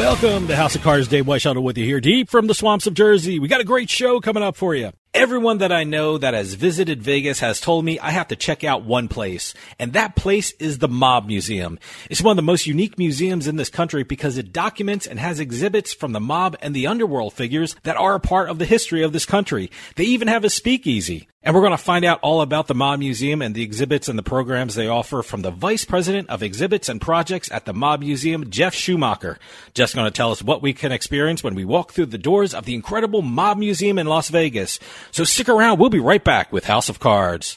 Welcome to House of Cards. Dave Weinbaum with you here, deep from the swamps of Jersey. We got a great show coming up for you. Everyone that I know that has visited Vegas has told me I have to check out one place, and that place is the Mob Museum. It's one of the most unique museums in this country because it documents and has exhibits from the mob and the underworld figures that are a part of the history of this country. They even have a speakeasy. And we're going to find out all about the Mob Museum and the exhibits and the programs they offer from the Vice President of Exhibits and Projects at the Mob Museum, Geoff Schumacher. Geoff's going to tell us what we can experience when we walk through the doors of the incredible Mob Museum in Las Vegas. So stick around. We'll be right back with House of Cards.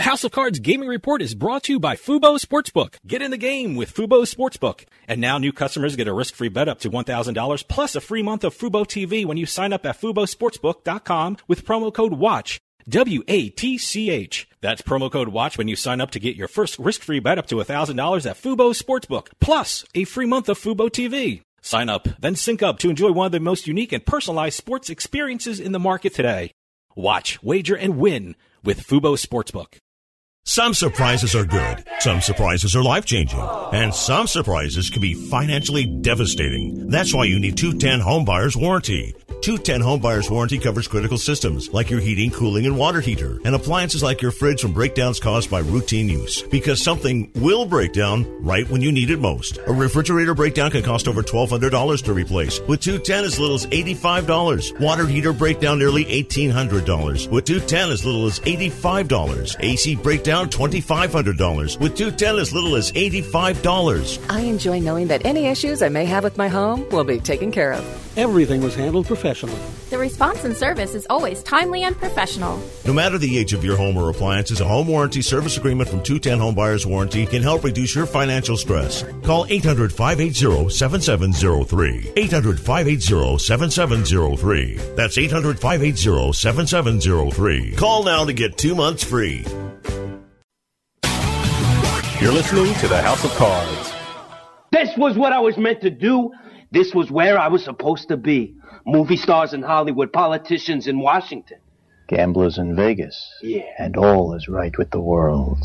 The House of Cards Gaming Report is brought to you by Fubo Sportsbook. Get in the game with Fubo Sportsbook. And now new customers get a risk-free bet up to $1,000 plus a free month of Fubo TV when you sign up at FuboSportsbook.com with promo code WATCH. W-A-T-C-H. That's promo code WATCH when you sign up to get your first risk-free bet up to $1,000 at Fubo Sportsbook, plus a free month of Fubo TV. Sign up, then sync up to enjoy one of the most unique and personalized sports experiences in the market today. Watch, wager, and win with Fubo Sportsbook. Some surprises are good, some surprises are life changing, and some surprises can be financially devastating. That's why you need 210 Homebuyers Warranty. 210 Homebuyers Warranty covers critical systems like your heating, cooling, and water heater, and appliances like your fridge from breakdowns caused by routine use. Because something will break down right when you need it most. A refrigerator breakdown can cost over $1,200 to replace, with 210 as little as $85. Water heater breakdown nearly $1,800, with 210 as little as $85. AC breakdown $2,500, with 210 as little as $85. I enjoy knowing that any issues I may have with my home will be taken care of. Everything was handled professionally. The response and service is always timely and professional. No matter the age of your home or appliances, a home warranty service agreement from 210 Home Buyers Warranty can help reduce your financial stress. Call 800 580 7703. 800 580 7703. That's 800 580 7703. Call now to get two months free. You're listening to the House of Cards. This was what I was meant to do. This was where I was supposed to be. Movie stars in Hollywood, politicians in Washington. Gamblers in Vegas. Yeah. And all is right with the world.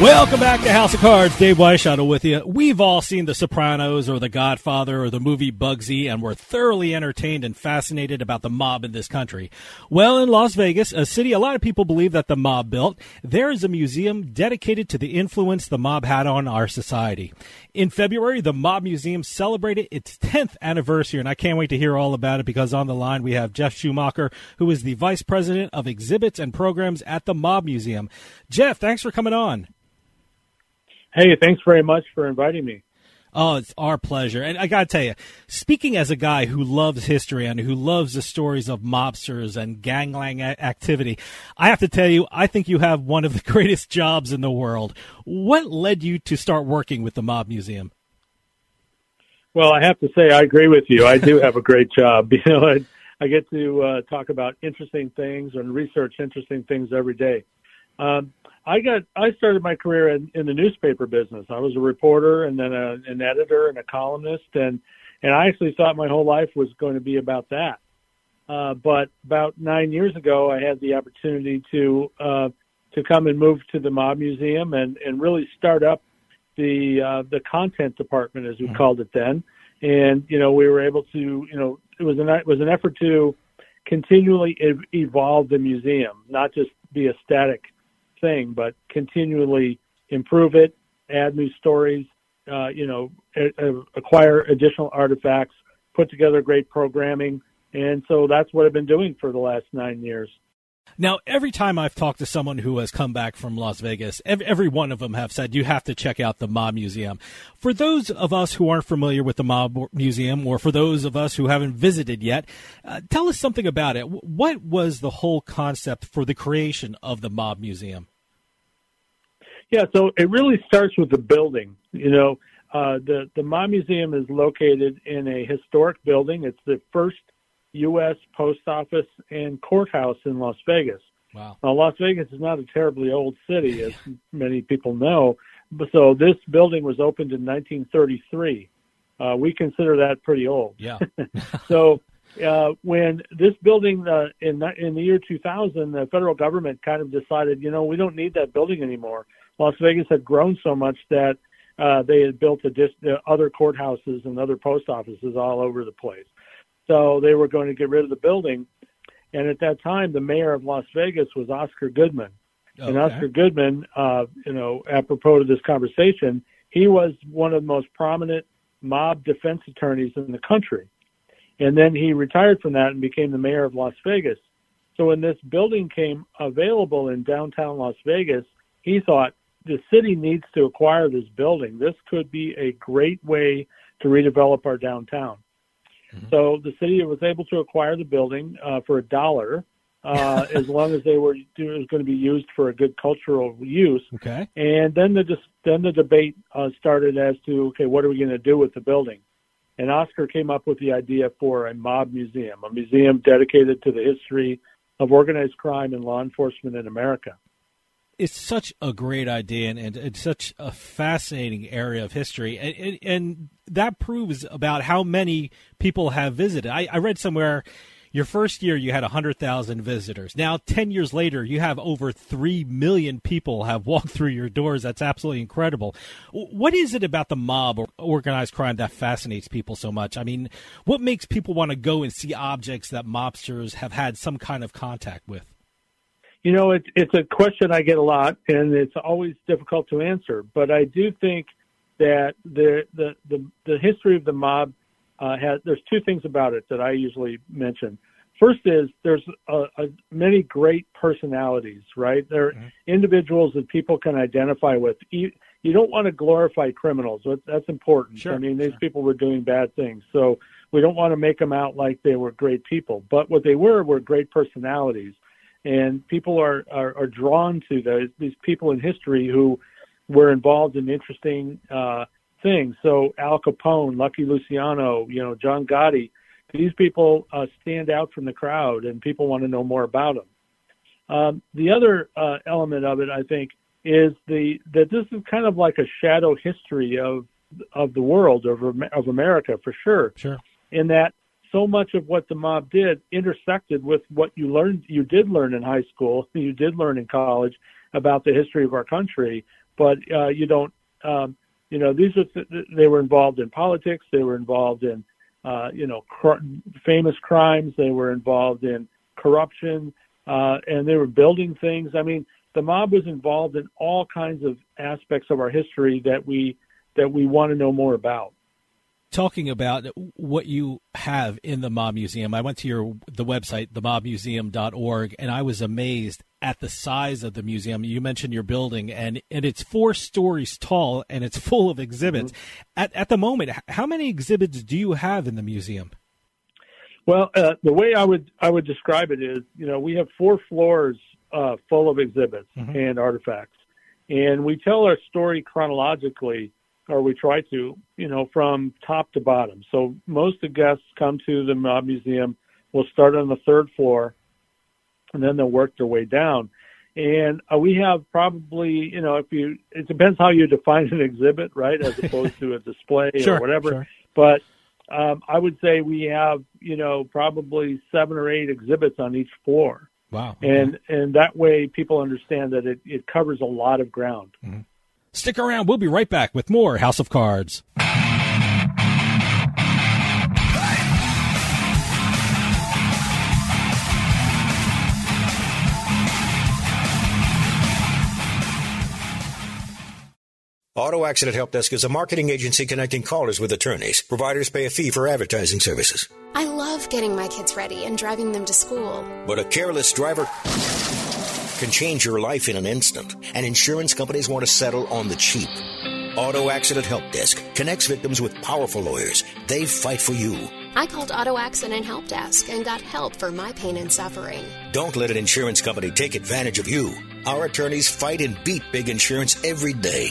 Welcome back to House of Cards. Dave Weinbaum with you. We've all seen The Sopranos or The Godfather or the movie Bugsy, and we're thoroughly entertained and fascinated about the mob in this country. Well, in Las Vegas, a city a lot of people believe that the mob built, there is a museum dedicated to the influence the mob had on our society. In February, the Mob Museum celebrated its 10th anniversary, and I can't wait to hear all about it because on the line we have Geoff Schumacher, who is the Vice President of Exhibits and Programs at the Mob Museum. Geoff, thanks for coming on. Hey, thanks very much for inviting me. Oh, it's our pleasure. And I got to tell you, speaking as a guy who loves history and who loves the stories of mobsters and gangland activity, I have to tell you, I think you have one of the greatest jobs in the world. What led you to start working with the Mob Museum? Well, I have to say, I agree with you. I do have a great job. You know, I, I get to uh, talk about interesting things and research interesting things every day. Um, I got I started my career in, in the newspaper business. I was a reporter and then a, an editor and a columnist, and and I actually thought my whole life was going to be about that. Uh, but about nine years ago, I had the opportunity to uh, to come and move to the Mob Museum and and really start up the uh, the content department, as we mm-hmm. called it then. And you know, we were able to you know it was an it was an effort to continually ev- evolve the museum, not just be a static thing, but continually improve it, add new stories, uh, you know, a, acquire additional artifacts, put together great programming, and so that's what I've been doing for the last nine years. Now, every time I've talked to someone who has come back from Las Vegas, every, every, one of them have said you have to check out the Mob Museum. For those of us who aren't familiar with the Mob Museum, or for those of us who haven't visited yet, uh, tell us something about it. What was the whole concept for the creation of the Mob Museum? Yeah, so it really starts with the building. You know, uh, the the Mob Museum is located in a historic building. It's the first U.S. post office and courthouse in Las Vegas. Wow. Now, Las Vegas is not a terribly old city, as many people know. But so this building was opened in 1933. Uh, we consider that pretty old. Yeah. so uh, when this building uh, in in the year 2000, the federal government kind of decided, you know, we don't need that building anymore. Las Vegas had grown so much that uh, they had built dis- uh, other courthouses and other post offices all over the place. So they were going to get rid of the building. And at that time, the mayor of Las Vegas was Oscar Goodman. Okay. And Oscar Goodman, uh, you know, apropos to this conversation, he was one of the most prominent mob defense attorneys in the country. And then he retired from that and became the mayor of Las Vegas. So when this building came available in downtown Las Vegas, he thought the city needs to acquire this building. This could be a great way to redevelop our downtown. Mm-hmm. So the city was able to acquire the building uh, for a dollar, uh, as long as they were it was going to be used for a good cultural use. Okay. And then the then the debate uh, started as to okay, what are we going to do with the building? And Oscar came up with the idea for a mob museum, a museum dedicated to the history of organized crime and law enforcement in America it's such a great idea and, and, it's such a fascinating area of history. And, and, and, that proves about how many people have visited. I, I read somewhere your first year you had 100,000 visitors. Now 10 years later you have over 3 million people have walked through your doors. That's absolutely incredible. What is it about the mob or organized crime that fascinates people so much? I mean what makes people want to go and see objects that mobsters have had some kind of contact with you know, it's it's a question I get a lot, and it's always difficult to answer. But I do think that the the the, the history of the mob uh, has there's two things about it that I usually mention. First is there's a, a many great personalities, right? They're mm-hmm. individuals that people can identify with. You, you don't want to glorify criminals. That's important. Sure. I mean, these sure. people were doing bad things, so we don't want to make them out like they were great people. But what they were were great personalities and people are, are, are drawn to those these people in history who were involved in interesting uh, things. So Al Capone, Lucky Luciano, you know, John Gotti, these people uh, stand out from the crowd, and people want to know more about them. Um, the other uh, element of it, I think, is the that this is kind of like a shadow history of of the world of of America for sure. Sure. In that so much of what the mob did intersected with what you learned you did learn in high school you did learn in college about the history of our country but uh, you don't um, you know these are th- they were involved in politics they were involved in uh, you know cr- famous crimes they were involved in corruption uh, and they were building things. I mean the mob was involved in all kinds of aspects of our history that we that we want to know more about talking about what you have in the Mob Museum. I went to your the website, themobmuseum.org, and I was amazed at the size of the museum. You mentioned your building, and, and it's four stories tall, and it's full of exhibits. Mm-hmm. At, at the moment, how many exhibits do you have in the museum? Well, uh, the way I would I would describe it is, you know, we have four floors uh, full of exhibits mm-hmm. and artifacts, and we tell our story chronologically or we try to, you know, from top to bottom. So most of the guests come to the Mob Museum. We'll start on the third floor, and then they'll work their way down. And uh, we have probably, you know, if you, it depends how you define an exhibit, right, as opposed to a display sure, or whatever. Sure. But um, I would say we have, you know, probably seven or eight exhibits on each floor. Wow. Okay. And and that way people understand that it, it covers a lot of ground. Mm-hmm. Stick around. We'll be right back with more House of Cards. Auto Accident Help Desk is a marketing agency connecting callers with attorneys. Providers pay a fee for advertising services. I love getting my kids ready and driving them to school. But a careless driver can change your life in an instant, and insurance companies want to settle on the cheap. Auto Accident Help Desk connects victims with powerful lawyers. They fight for you. I called Auto Accident Help Desk and got help for my pain and suffering. Don't let an insurance company take advantage of you. Our attorneys fight and beat big insurance every day.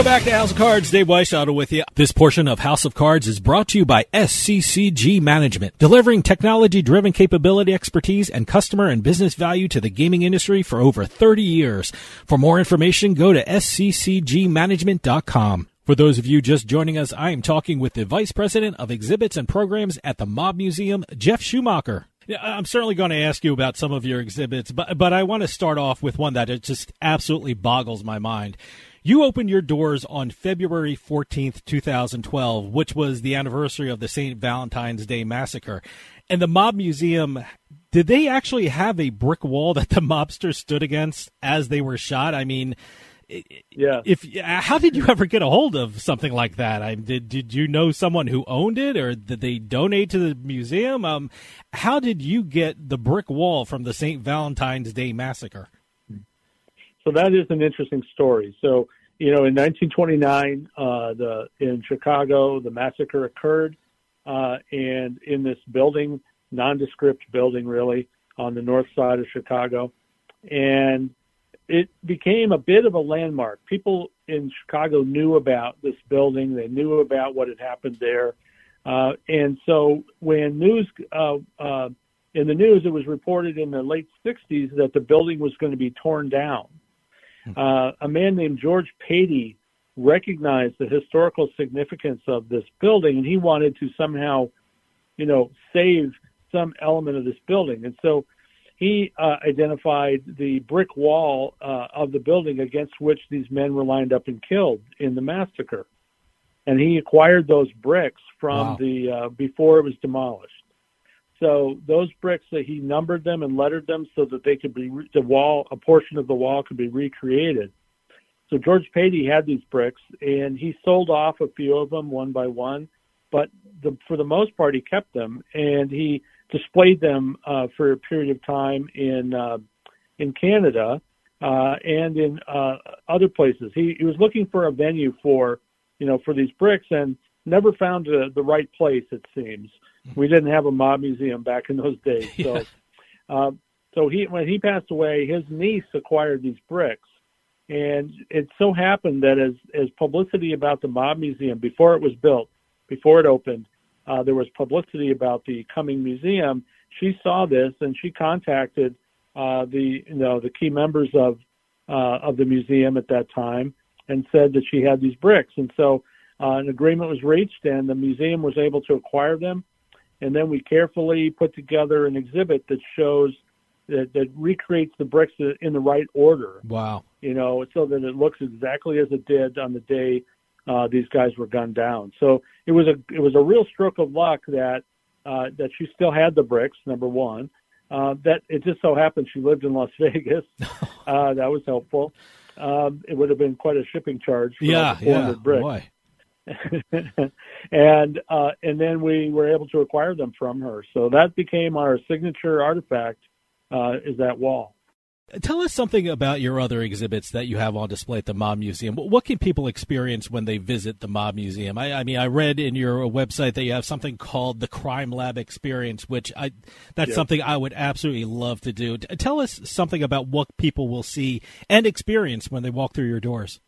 Welcome back to House of Cards. Dave Weinbaum with you. This portion of House of Cards is brought to you by SCCG Management, delivering technology-driven capability, expertise, and customer and business value to the gaming industry for over 30 years. For more information, go to sccgmanagement.com. For those of you just joining us, I am talking with the Vice President of Exhibits and Programs at the Mob Museum, Geoff Schumacher. I'm certainly going to ask you about some of your exhibits, but but I want to start off with one that it just absolutely boggles my mind. You opened your doors on February 14th, 2012, which was the anniversary of the St. Valentine's Day massacre. And the Mob Museum, did they actually have a brick wall that the mobsters stood against as they were shot? I mean, yeah. If how did you ever get a hold of something like that? I did did you know someone who owned it, or did they donate to the museum? Um, how did you get the brick wall from the St. Valentine's Day massacre? So that is an interesting story. So you know, in 1929, uh, the in Chicago, the massacre occurred, uh, and in this building, nondescript building, really on the north side of Chicago, and it became a bit of a landmark. People in Chicago knew about this building. They knew about what had happened there. Uh, and so when news, uh, uh, in the news, it was reported in the late 60s that the building was going to be torn down. Uh, a man named George Patey recognized the historical significance of this building and he wanted to somehow, you know, save some element of this building. And so he uh, identified the brick wall uh, of the building against which these men were lined up and killed in the massacre, and he acquired those bricks from Wow. the uh, before it was demolished. So those bricks that he numbered them and lettered them so that they could be the wall, a portion of the wall could be recreated. So George Patey had these bricks, and he sold off a few of them one by one, but the, for the most part, he kept them, and he displayed them uh, for a period of time in uh, in Canada uh, and in uh, other places. He, he was looking for a venue for you know for these bricks and never found uh the right place. It seems we didn't have a mob museum back in those days, so. Uh, so he, when he passed away, his niece acquired these bricks, and it so happened that as as publicity about the mob museum before it was built, before it opened, uh, there was publicity about the coming museum. She saw this and she contacted uh, the you know the key members of uh, of the museum at that time and said that she had these bricks, and so uh, an agreement was reached, and the museum was able to acquire them. And then we carefully put together an exhibit that shows that, that recreates the bricks in the right order Wow. you know, so that it looks exactly as it did on the day uh, these guys were gunned down. So it was a it was a real stroke of luck that uh, that she still had the bricks. Number one, uh, that it just so happened she lived in Las Vegas. uh, that was helpful. Um, it would have been quite a shipping charge. For Yeah, all the 400 yeah, bricks. boy. and uh, and then we were able to acquire them from her. So that became our signature artifact. Uh, is that wall? Tell us something about your other exhibits that you have on display at the Mob Museum. What can people experience when they visit the Mob Museum? I, I mean, I read in your website that you have something called the Crime Lab Experience, which I that's yeah. something I would absolutely love to do. Tell us something about what people will see and experience when they walk through your doors.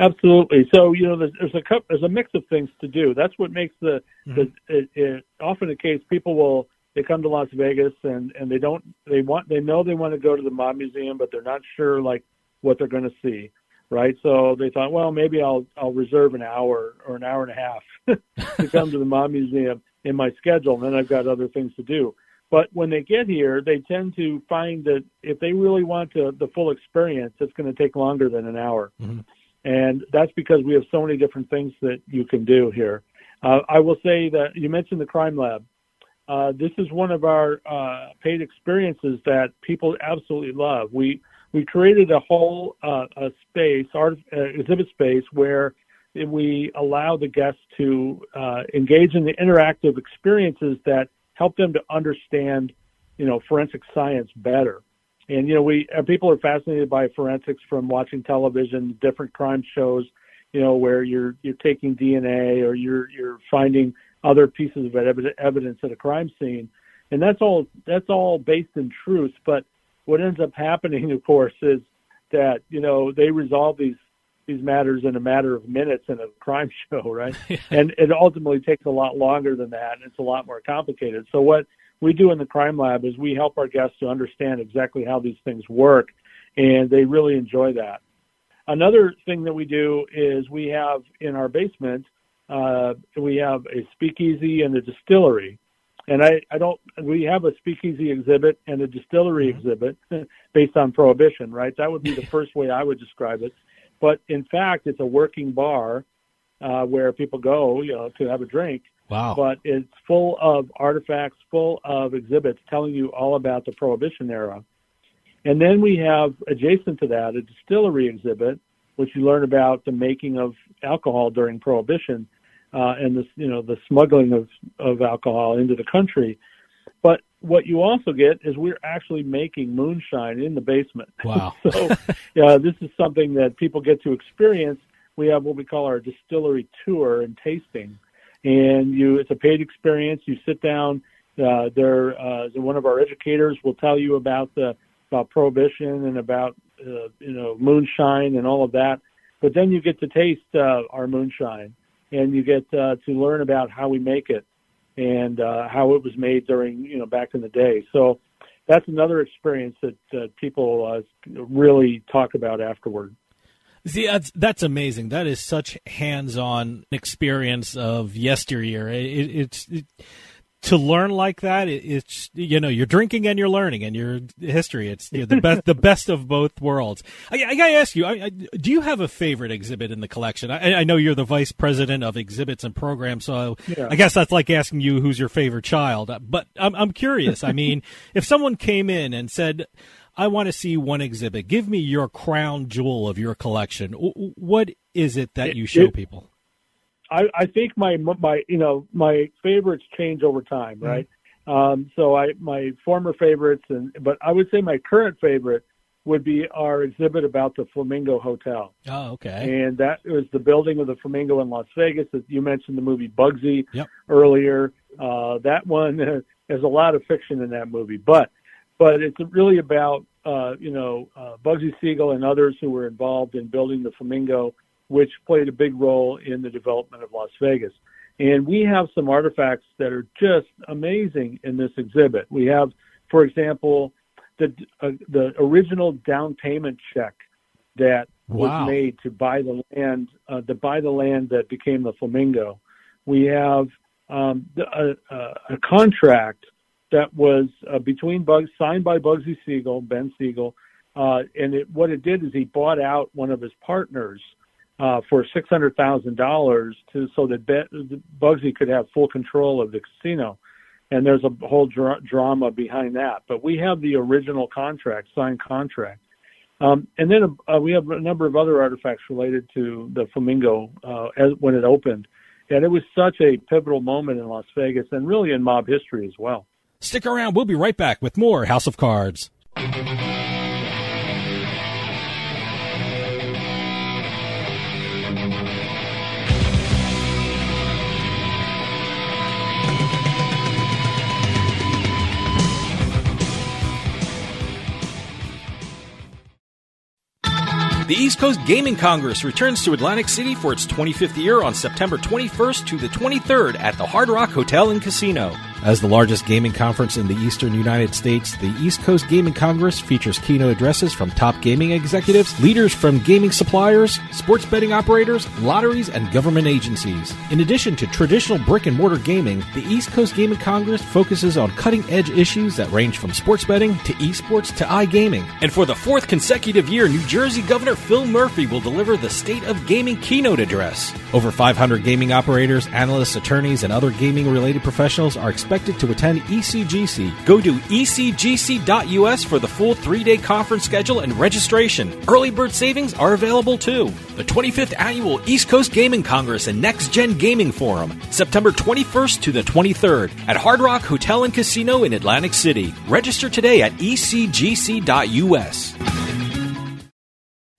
Absolutely. So you know, there's, there's a there's a mix of things to do. That's what makes the, mm-hmm. the it, it, often the case. People will they come to Las Vegas and and they don't they want they know they want to go to the mob museum, but they're not sure like what they're going to see, right? So they thought, well, maybe I'll I'll reserve an hour or an hour and a half to come to the mob museum in my schedule, and then I've got other things to do. But when they get here, they tend to find that if they really want to, the full experience, it's going to take longer than an hour. Mm-hmm. And that's because we have so many different things that you can do here. Uh, I will say that you mentioned the crime lab. Uh, this is one of our uh, paid experiences that people absolutely love. We we created a whole uh, a space, art, uh, exhibit space, where we allow the guests to uh, engage in the interactive experiences that help them to understand, you know, forensic science better. And you know, we people are fascinated by forensics from watching television, different crime shows, you know, where you're you're taking DNA or you're you're finding other pieces of evidence at a crime scene, and that's all that's all based in truth. But what ends up happening, of course, is that you know they resolve these these matters in a matter of minutes in a crime show, right? and it ultimately takes a lot longer than that, and it's a lot more complicated. So what we do in the crime lab is we help our guests to understand exactly how these things work, and they really enjoy that. Another thing that we do is we have in our basement, uh, we have a speakeasy and a distillery. And I, I don't, we have a speakeasy exhibit and a distillery mm-hmm. exhibit based on prohibition, right? That would be the first way I would describe it. But in fact, it's a working bar uh, where people go, you know, to have a drink. Wow. But it's full of artifacts, full of exhibits telling you all about the Prohibition era. And then we have adjacent to that a distillery exhibit, which you learn about the making of alcohol during Prohibition uh, and the you know the smuggling of of alcohol into the country. But what you also get is we're actually making moonshine in the basement. Wow! so yeah, this is something that people get to experience. We have what we call our distillery tour and tasting, and you it's a paid experience. You sit down. Uh, there, uh, one of our educators will tell you about the about prohibition and about uh, you know moonshine and all of that. But then you get to taste uh, our moonshine, and you get uh, to learn about how we make it and uh, how it was made during you know back in the day. So that's another experience that uh, people uh, really talk about afterward. See, that's, that's amazing. That is such hands-on experience of yesteryear. It, it's it, to learn like that, it, it's you know you're drinking and you're learning and your history. It's you know, the best the best of both worlds. I, I gotta ask you, I, I, do you have a favorite exhibit in the collection? I, know you're the vice president of exhibits and programs, so yeah. I guess that's like asking you who's your favorite child. But I'm I'm curious. I mean, if someone came in and said. I want to see one exhibit. Give me your crown jewel of your collection. What is it that you show people? I, I think my my you know my favorites change over time, mm-hmm. right? Mm-hmm. Um, so I my former favorites and but I would say my current favorite would be our exhibit about the Flamingo Hotel. Oh, okay. And that was the building of the Flamingo in Las Vegas. That You mentioned the movie Bugsy yep. earlier. Uh, that one has a lot of fiction in that movie, but but it's really about uh, you know uh, Bugsy Siegel and others who were involved in building the Flamingo which played a big role in the development of Las Vegas. And we have some artifacts that are just amazing in this exhibit. We have, for example, the uh, the original down payment check that wow. was made to buy the land uh, to buy the land that became the Flamingo. We have um, the, uh, uh a contract that was uh, between Bugs signed by Bugsy Siegel, Ben Siegel, uh, and it, what it did is he bought out one of his partners uh, for six hundred thousand dollars so that Bugsy could have full control of the casino. And there's a whole dra- drama behind that. But we have the original contract, signed contract. Um, and then uh, we have a number of other artifacts related to the Flamingo uh, as, when it opened. And it was such a pivotal moment in Las Vegas and really in mob history as well. Stick around. We'll be right back with more House of Cards. The East Coast Gaming Congress returns to Atlantic City for its 25th year on September 21st to the 23rd at the Hard Rock Hotel and Casino. As the largest gaming conference in the eastern United States, the East Coast Gaming Congress features keynote addresses from top gaming executives, leaders from gaming suppliers, sports betting operators, lotteries, and government agencies. In addition to traditional brick and mortar gaming, the East Coast Gaming Congress focuses on cutting edge issues that range from sports betting to esports to iGaming. And for the fourth consecutive year, New Jersey Governor Phil Murphy will deliver the State of Gaming keynote address. Over 500 gaming operators, analysts, attorneys, and other gaming related professionals are expected to attend ECGC. Go to ecgc.us for the full three day conference schedule and registration. Early bird savings are available too. The 25th Annual East Coast Gaming Congress and Next Gen Gaming Forum, September 21st to the 23rd at Hard Rock Hotel and Casino in Atlantic City. Register today at ecgc.us.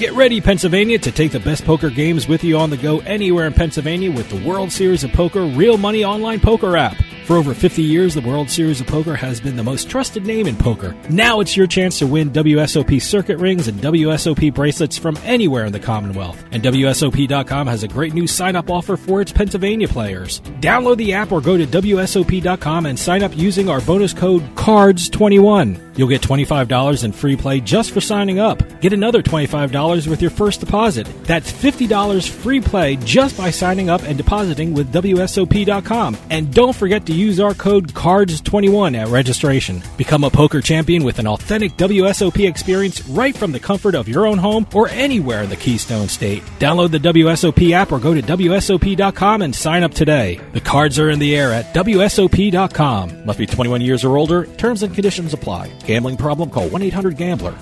Get ready, Pennsylvania, to take the best poker games with you on the go anywhere in Pennsylvania with the World Series of Poker Real Money Online Poker app. For over 50 years, the World Series of Poker has been the most trusted name in poker. Now it's your chance to win WSOP circuit rings and WSOP bracelets from anywhere in the Commonwealth. And WSOP.com has a great new sign up offer for its Pennsylvania players. Download the app or go to WSOP.com and sign up using our bonus code CARDS21. You'll get $25 in free play just for signing up. Get another $25 with your first deposit. That's $50 free play just by signing up and depositing with WSOP.com. And don't forget to use our code CARDS21 at registration. Become a poker champion with an authentic WSOP experience right from the comfort of your own home or anywhere in the Keystone State. Download the WSOP app or go to WSOP.com and sign up today. The cards are in the air at WSOP.com. Must be 21 years or older. Terms and conditions apply. Gambling problem? Call 1 800 Gambler.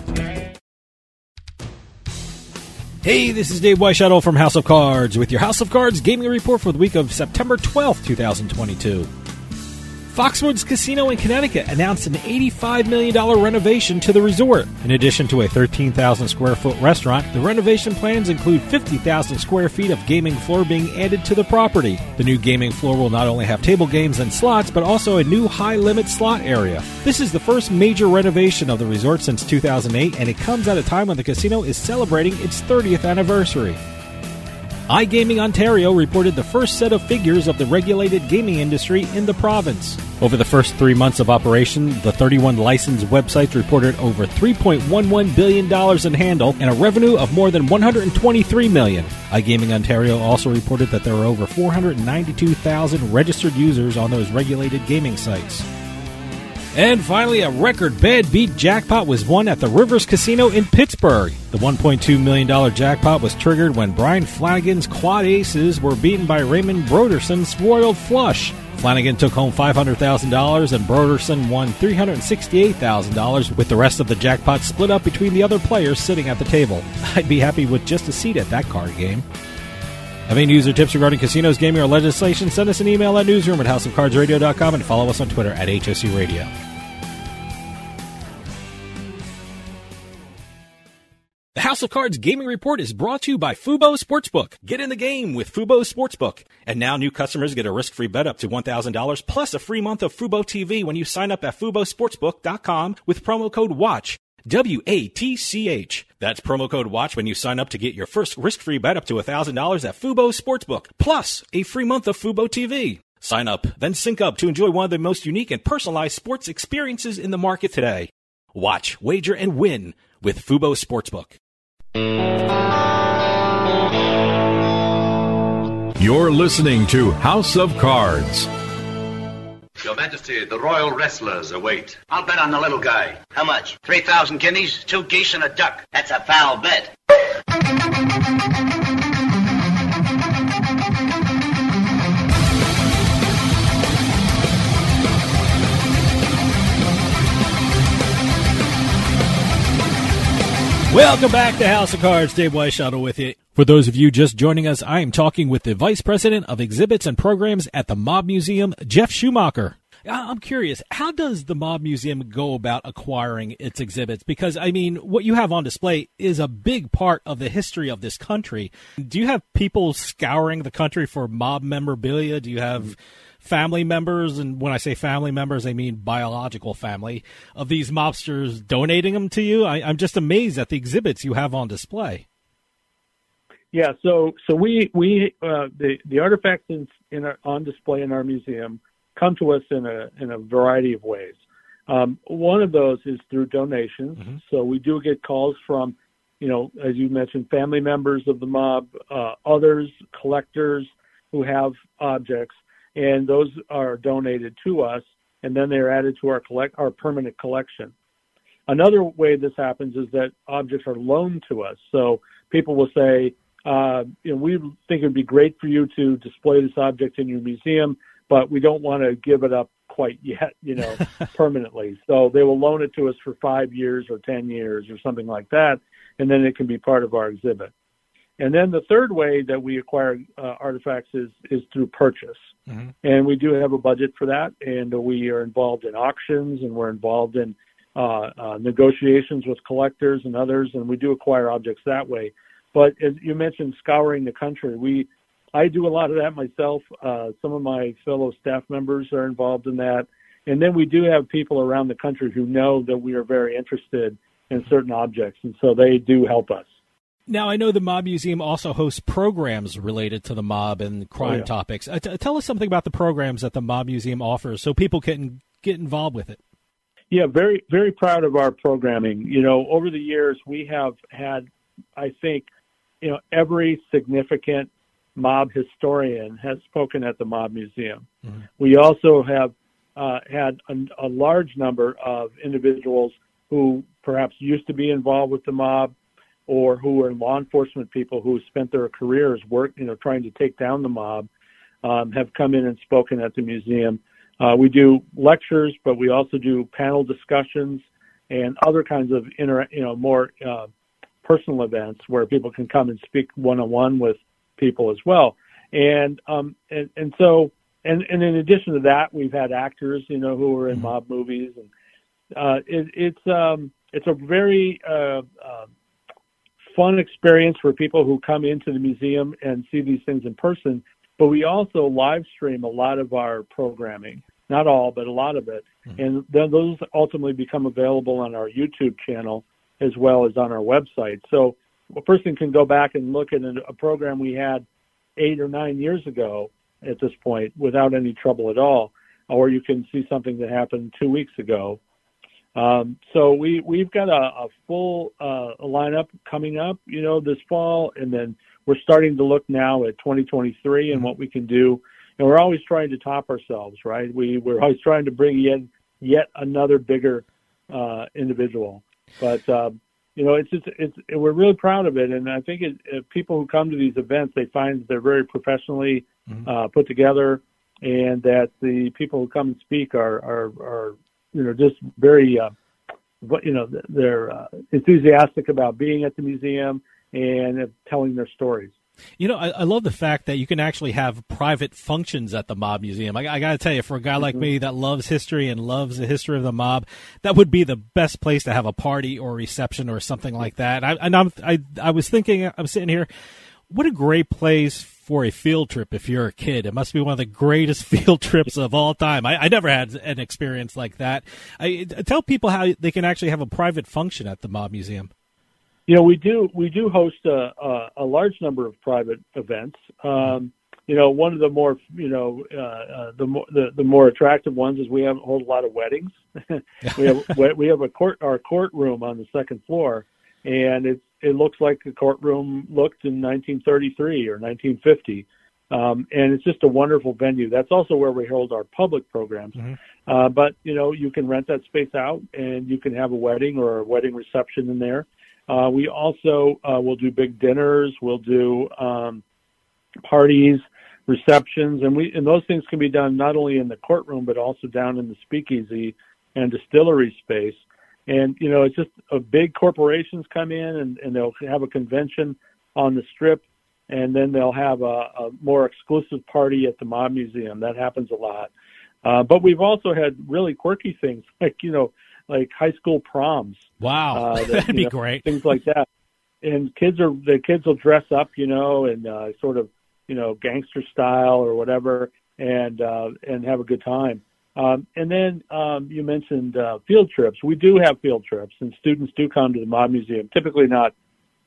Hey, this is Dave Weinbaum from House of Cards with your House of Cards gaming report for the week of September 12th, 2022. Foxwoods Casino in Connecticut announced an $85 million renovation to the resort. In addition to a 13,000 square foot restaurant, the renovation plans include 50,000 square feet of gaming floor being added to the property. The new gaming floor will not only have table games and slots, but also a new high limit slot area. This is the first major renovation of the resort since 2008, and it comes at a time when the casino is celebrating its 30th anniversary iGaming Ontario reported the first set of figures of the regulated gaming industry in the province. Over the first three months of operation, the 31 licensed websites reported over $3.11 billion in handle and a revenue of more than 123 million. iGaming Ontario also reported that there were over 492,000 registered users on those regulated gaming sites. And finally, a record bad beat jackpot was won at the Rivers Casino in Pittsburgh. The $1.2 million jackpot was triggered when Brian Flanagan's quad aces were beaten by Raymond Broderson's Royal Flush. Flanagan took home $500,000 and Broderson won $368,000 with the rest of the jackpot split up between the other players sitting at the table. I'd be happy with just a seat at that card game. Have any news or tips regarding casinos, gaming, or legislation? Send us an email at newsroom at houseofcardsradio.com and follow us on Twitter at HSC Radio. The House of Cards Gaming Report is brought to you by Fubo Sportsbook. Get in the game with Fubo Sportsbook. And now new customers get a risk-free bet up to $1,000 plus a free month of Fubo TV when you sign up at FuboSportsbook.com with promo code WATCH. W-A-T-C-H. That's promo code WATCH when you sign up to get your first risk-free bet up to $1,000 at Fubo Sportsbook, plus a free month of Fubo TV. Sign up, then sync up to enjoy one of the most unique and personalized sports experiences in the market today. Watch, wager, and win with Fubo Sportsbook. You're listening to House of Cards. Your Majesty, the royal wrestlers await. I'll bet on the little guy. How much? 3,000 guineas, two geese, and a duck. That's a foul bet. Welcome back to House of Cards. Dave Weinbaum with you. For those of you just joining us, I am talking with the Vice President of Exhibits and Programs at the Mob Museum, Geoff Schumacher. Uh, I'm curious, how does the Mob Museum go about acquiring its exhibits? Because, I mean, what you have on display is a big part of the history of this country. Do you have people scouring the country for mob memorabilia? Do you have family members, and when I say family members, I mean biological family, of these mobsters donating them to you? I, I'm just amazed at the exhibits you have on display. Yeah, so so we we uh, the the artifacts in, in our, on display in our museum come to us in a in a variety of ways. Um, one of those is through donations. Mm-hmm. So we do get calls from, you know, as you mentioned, family members of the mob, uh, others, collectors who have objects, and those are donated to us, and then they're added to our collect our permanent collection. Another way this happens is that objects are loaned to us. So people will say, uh, you know, we think it'd be great for you to display this object in your museum but we don't want to give it up quite yet, you know, permanently. So they will loan it to us for five years or 10 years or something like that, and then it can be part of our exhibit. And then the third way that we acquire uh, artifacts is, is through purchase. Mm-hmm. And we do have a budget for that, and we are involved in auctions and we're involved in uh, uh, negotiations with collectors and others, and we do acquire objects that way. But as you mentioned, scouring the country, we I do a lot of that myself. Uh, some of my fellow staff members are involved in that. And then we do have people around the country who know that we are very interested in certain objects, and so they do help us. Now, I know the Mob Museum also hosts programs related to the mob and crime oh, yeah. topics. Uh, t- tell us something about the programs that the Mob Museum offers so people can get involved with it. Yeah, very, very proud of our programming. You know, over the years, we have had, I think, you know, every significant mob historian has spoken at the Mob Museum. Mm-hmm. We also have uh, had a, a, large number of individuals who perhaps used to be involved with the mob or who were law enforcement people who spent their careers work, you know, trying to take down the mob, um, have come in and spoken at the museum. Uh, we do lectures, but we also do panel discussions and other kinds of inter, you know, more uh, personal events where people can come and speak one on one with people as well. And um and, and so and and in addition to that, we've had actors, you know, who are in mm-hmm. mob movies, and uh, it, it's um it's a very uh, uh, fun experience for people who come into the museum and see these things in person. But we also live stream a lot of our programming, not all, but a lot of it, mm-hmm. and then those ultimately become available on our YouTube channel as well as on our website. So a person can go back and look at a program we had eight or nine years ago at this point without any trouble at all, or you can see something that happened two weeks ago. Um, so we we've got a, a full uh, lineup coming up, you know, this fall, and then we're starting to look now at 2023 and what we can do. And we're always trying to top ourselves, right? We we're always trying to bring in yet another bigger uh, individual. But um, you know, it's just it's we're really proud of it, and I think it, people who come to these events they find they're very professionally mm-hmm. uh, put together, and that the people who come and speak are are, are you know just very uh, you know they're uh, enthusiastic about being at the museum and telling their stories. You know, I, I, love the fact that you can actually have private functions at the Mob Museum. I, I got to tell you, for a guy like mm-hmm. me that loves history and loves the history of the mob, that would be the best place to have a party or reception or something like that. I, and I'm, I, I was thinking, I'm sitting here, what a great place for a field trip if you're a kid. It must be one of the greatest field trips of all time. I, I never had an experience like that. I tell people how they can actually have a private function at the Mob Museum. You know, we do we do host a, a, a large number of private events. Um, you know, one of the more, you know, uh, uh, the more the, the more attractive ones is we have hold a lot of weddings. we have we have a court our courtroom on the second floor, and it it looks like the courtroom looked in 1933 or 1950. Um, and it's just a wonderful venue. That's also where we hold our public programs. Mm-hmm. Uh, but you know, you can rent that space out, and you can have a wedding or a wedding reception in there. Uh, we also uh, will do big dinners. We'll do um, parties, receptions, and we and those things can be done not only in the courtroom but also down in the speakeasy and distillery space. And you know, it's just a big corporations come in and, and they'll have a convention on the strip, and then they'll have a, a more exclusive party at the Mob Museum. That happens a lot. Uh, but we've also had really quirky things like you know, like high school proms. Wow, uh, that, that'd be know, great. Things like that. And kids are the kids will dress up, you know, and uh, sort of you know gangster style or whatever, and uh, and have a good time. Um, and then um, you mentioned uh, field trips. We do have field trips, and students do come to the Mob Museum. Typically, not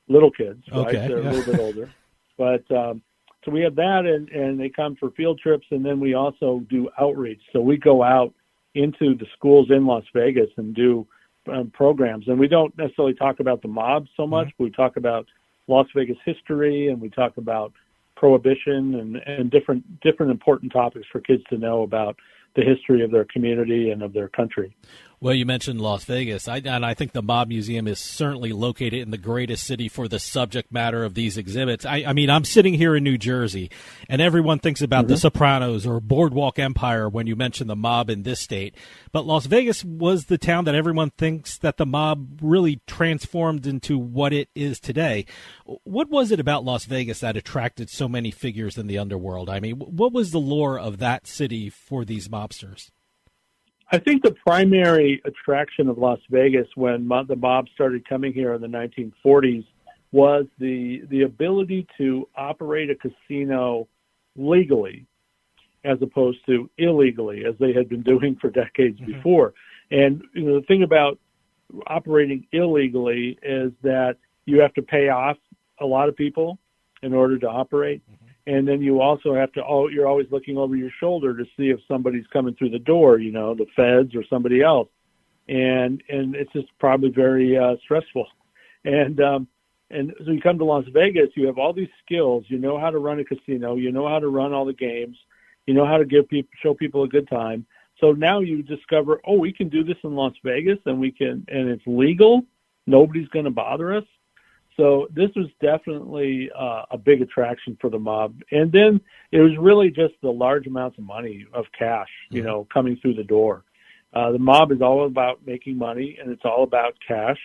little kids, right? Okay, They're yeah. a little bit older. But um, so we have that, and, and they come for field trips, and then we also do outreach. So we go out into the schools in Las Vegas and do um, programs. And we don't necessarily talk about the mob so much. We talk about Las Vegas history, and we talk about prohibition and, and different different important topics for kids to know about the history of their community and of their country. Well, you mentioned Las Vegas, I, and I think the Mob Museum is certainly located in the greatest city for the subject matter of these exhibits. I, I mean, I'm sitting here in New Jersey, and everyone thinks about The Mhm. Sopranos or Boardwalk Empire when you mention the mob in this state. But Las Vegas was the town that everyone thinks that the mob really transformed into what it is today. What was it about Las Vegas that attracted so many figures in the underworld? I mean, what was the lore of that city for these mobsters? I think the primary attraction of Las Vegas when the mob started coming here in the 1940s was the the ability to operate a casino legally as opposed to illegally as they had been doing for decades mm-hmm. before. And you know the thing about operating illegally is that you have to pay off a lot of people in order to operate. Mm-hmm. And then you also have to, oh, you're always looking over your shoulder to see if somebody's coming through the door, you know, the feds or somebody else. And, and it's just probably very uh, stressful. And, um, and so you come to Las Vegas, you have all these skills. You know how to run a casino. You know how to run all the games. You know how to give people, show people a good time. So now you discover, oh, we can do this in Las Vegas and we can, and it's legal. Nobody's going to bother us. So this was definitely uh, a big attraction for the mob. And then it was really just the large amounts of money of cash, you know, coming through the door. Uh, the mob is all about making money and it's all about cash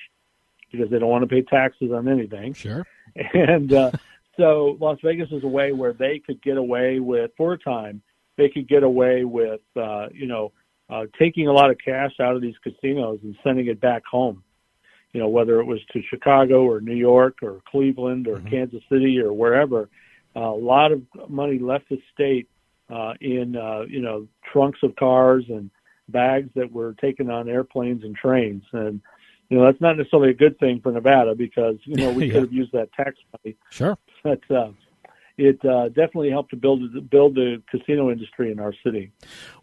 because they don't want to pay taxes on anything. Sure. And uh, so Las Vegas is a way where they could get away with, for a time, they could get away with, uh, you know, uh, taking a lot of cash out of these casinos and sending it back home. You know, whether it was to Chicago or New York or Cleveland or Kansas City or wherever, uh, a lot of money left the state uh, in, uh, you know, trunks of cars and bags that were taken on airplanes and trains. And, you know, that's not necessarily a good thing for Nevada because, you know, we Yeah. could have used that tax money Sure. but uh, it uh, definitely helped to build build the casino industry in our city.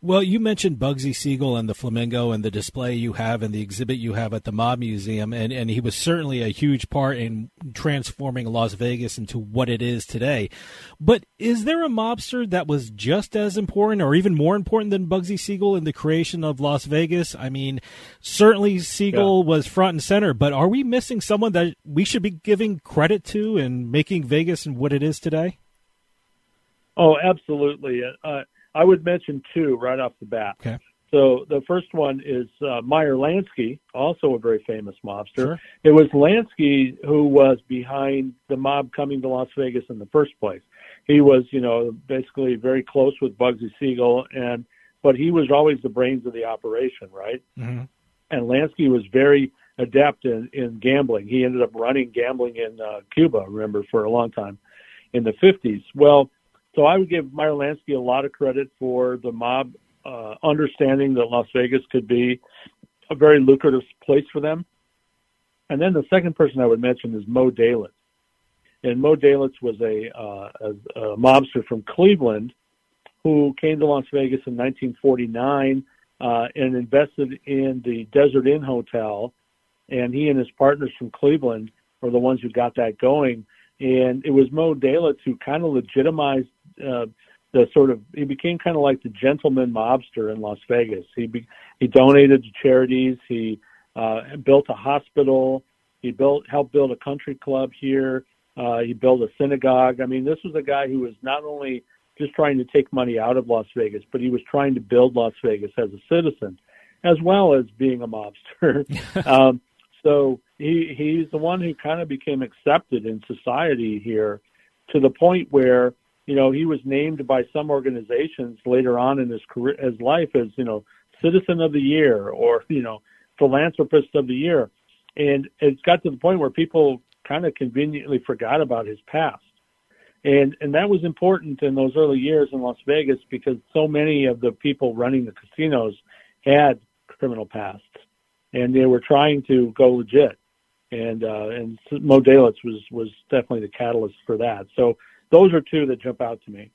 Well, you mentioned Bugsy Siegel and the flamingo and the display you have and the exhibit you have at the Mob Museum, and, and he was certainly a huge part in transforming Las Vegas into what it is today. But is there a mobster that was just as important or even more important than Bugsy Siegel in the creation of Las Vegas? I mean, certainly Siegel was front and center, but are we missing someone that we should be giving credit to and making Vegas and what it is today? Oh, absolutely. Uh, I would mention two right off the bat. Okay. So the first one is uh, Meyer Lansky, also a very famous mobster. Sure. It was Lansky who was behind the mob coming to Las Vegas in the first place. He was, you know, basically very close with Bugsy Siegel, and but he was always the brains of the operation, right? Mm-hmm. and Lansky was very adept in, in gambling. He ended up running gambling in uh, Cuba, remember, for a long time in the 50s. Well, so I would give Meyer Lansky a lot of credit for the mob uh, understanding that Las Vegas could be a very lucrative place for them. And then the second person I would mention is Moe Dalitz. And Moe Dalitz was a, uh, a, a mobster from Cleveland who came to Las Vegas in 1949 uh, and invested in the Desert Inn Hotel. And he and his partners from Cleveland were the ones who got that going. And it was Moe Dalitz who kind of legitimized uh, the sort of he became kind of like the gentleman mobster in Las Vegas. He be, he donated to charities. He uh, built a hospital. He built helped build a country club here. Uh, he built a synagogue. I mean, this was a guy who was not only just trying to take money out of Las Vegas, but he was trying to build Las Vegas as a citizen, as well as being a mobster. um, so he he's the one who kind of became accepted in society here, to the point where you know, he was named by some organizations later on in his career, his life as, you know, citizen of the year or, you know, philanthropist of the year. And it's got to the point where people kind of conveniently forgot about his past. And, and that was important in those early years in Las Vegas because so many of the people running the casinos had criminal pasts and they were trying to go legit. And, uh, and Moe Dalitz was, was definitely the catalyst for that. So, those are two that jump out to me.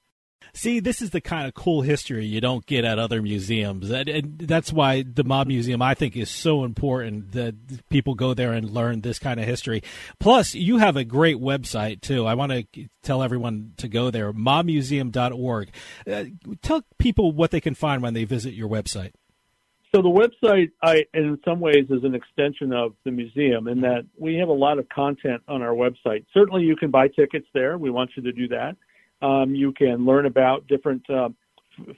See, this is the kind of cool history you don't get at other museums. And that's why the Mob Museum, I think, is so important that people go there and learn this kind of history. Plus, you have a great website, too. I want to tell everyone to go there, mobmuseum.org. Uh, tell people what they can find when they visit your website. So the website, I, in some ways, is an extension of the museum in that we have a lot of content on our website. Certainly, you can buy tickets there. We want you to do that. Um, you can learn about different uh,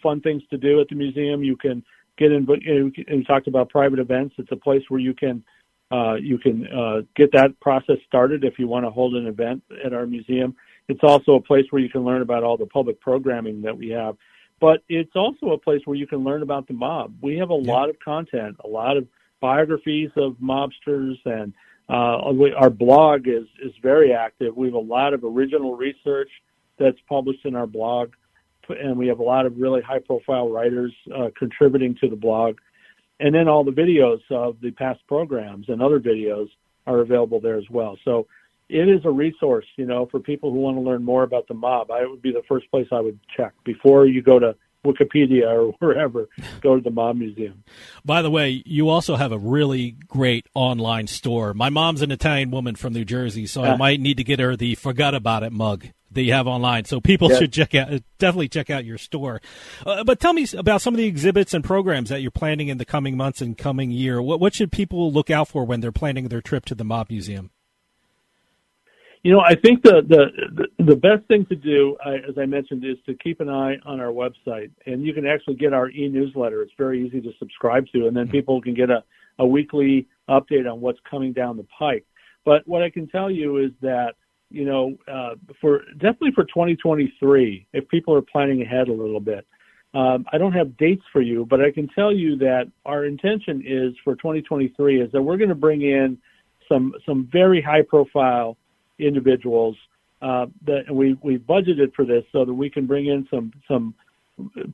fun things to do at the museum. You can get in. You, you talked about private events. It's a place where you can uh, you can uh, get that process started if you want to hold an event at our museum. It's also a place where you can learn about all the public programming that we have but it's also a place where you can learn about the mob. We have a yeah. lot of content, a lot of biographies of mobsters, and uh, our blog is is very active. We have a lot of original research that's published in our blog, and we have a lot of really high profile writers uh, contributing to the blog. And then all the videos of the past programs and other videos are available there as well. So it is a resource, you know, for people who want to learn more about the mob. I would be the first place I would check before you go to Wikipedia or wherever. Go to the Mob Museum. By the way, you also have a really great online store. My mom's an Italian woman from New Jersey, so I might need to get her the "Forgot About It" mug that you have online. So people yes. should check out definitely check out your store. Uh, but tell me about some of the exhibits and programs that you're planning in the coming months and coming year. What, what should people look out for when they're planning their trip to the Mob Museum? You know, I think the the the best thing to do, as I mentioned, is to keep an eye on our website, and you can actually get our e-newsletter. It's very easy to subscribe to, and then mm-hmm. people can get a a weekly update on what's coming down the pike. But what I can tell you is that you know, uh, for definitely for 2023, if people are planning ahead a little bit, um, I don't have dates for you, but I can tell you that our intention is for 2023 is that we're going to bring in some some very high profile individuals uh, that we we budgeted for this so that we can bring in some some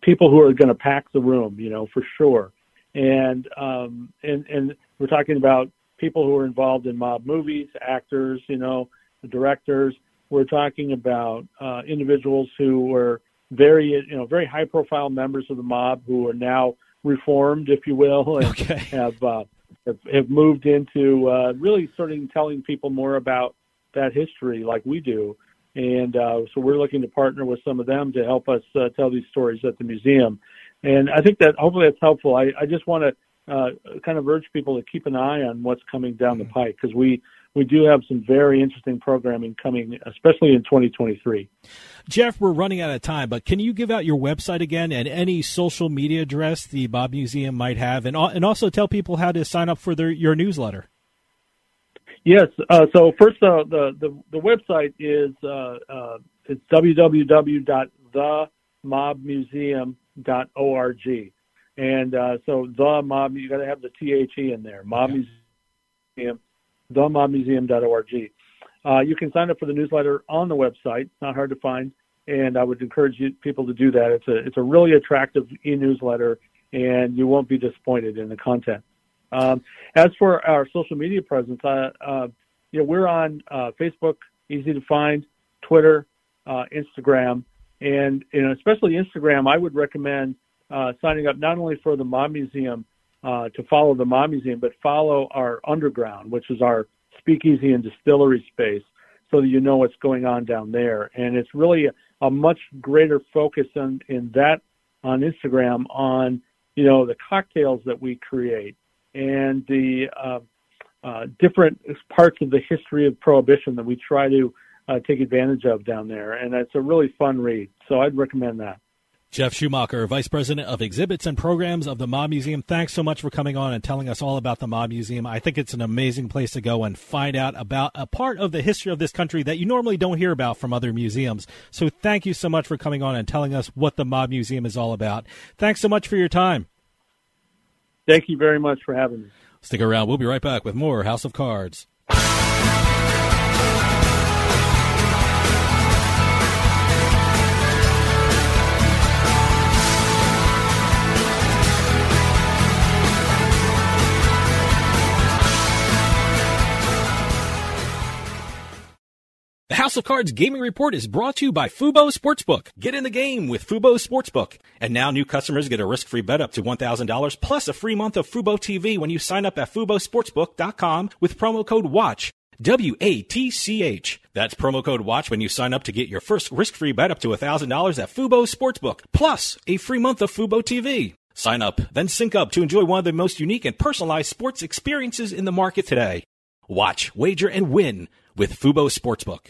people who are going to pack the room, you know, for sure. And um, and and we're talking about people who are involved in mob movies, actors, you know, directors. We're talking about uh, individuals who were very you know very high profile members of the mob who are now reformed, if you will, and okay. have, uh, have have moved into uh, really starting telling people more about that history like we do. And uh, so we're looking to partner with some of them to help us uh, tell these stories at the museum. And I think that hopefully that's helpful. I, I just want to uh, kind of urge people to keep an eye on what's coming down the mm-hmm. pike because we we do have some very interesting programming coming, especially in 2023. Geoff, we're running out of time, but can you give out your website again and any social media address the Mob Museum might have, and and also tell people how to sign up for their your newsletter? Yes. Uh, so first, uh, the, the the website is uh, uh it's www.themobmuseum.org, and uh, so the mob you got to have the the in there. Mob yeah. Museum, themobmuseum.org. Uh, you can sign up for the newsletter on the website. It's not hard to find, and I would encourage you, people to do that. It's a it's a really attractive e-newsletter, and you won't be disappointed in the content. Um, as for our social media presence, uh, uh, you know, we're on uh, Facebook, easy to find. Twitter, uh, Instagram, and you know, especially Instagram. I would recommend uh, signing up not only for the Mob Museum uh, to follow the Mob Museum, but follow our underground, which is our speakeasy and distillery space, so that you know what's going on down there. And it's really a, a much greater focus on in that on Instagram on you know the cocktails that we create and the uh, uh, different parts of the history of prohibition that we try to uh, take advantage of down there, and it's a really fun read. So I'd recommend that. Geoff Schumacher, Vice President of Exhibits and Programs of the Mob Museum. Thanks so much for coming on and telling us all about the Mob Museum. I think it's an amazing place to go and find out about a part of the history of this country that you normally don't hear about from other museums. So thank you so much for coming on and telling us what the Mob Museum is all about. Thanks so much for your time. Thank you very much for having me. Stick around. We'll be right back with more House of Cards. The House of Cards Gaming Report is brought to you by Fubo Sportsbook. Get in the game with Fubo Sportsbook. And now new customers get a risk-free bet up to $1,000 plus a free month of Fubo TV when you sign up at FuboSportsbook.com with promo code WATCH. W-A-T-C-H. That's promo code WATCH when you sign up to get your first risk-free bet up to $1,000 at Fubo Sportsbook, plus a free month of Fubo TV. Sign up, then sync up to enjoy one of the most unique and personalized sports experiences in the market today. Watch, wager, and win with Fubo Sportsbook.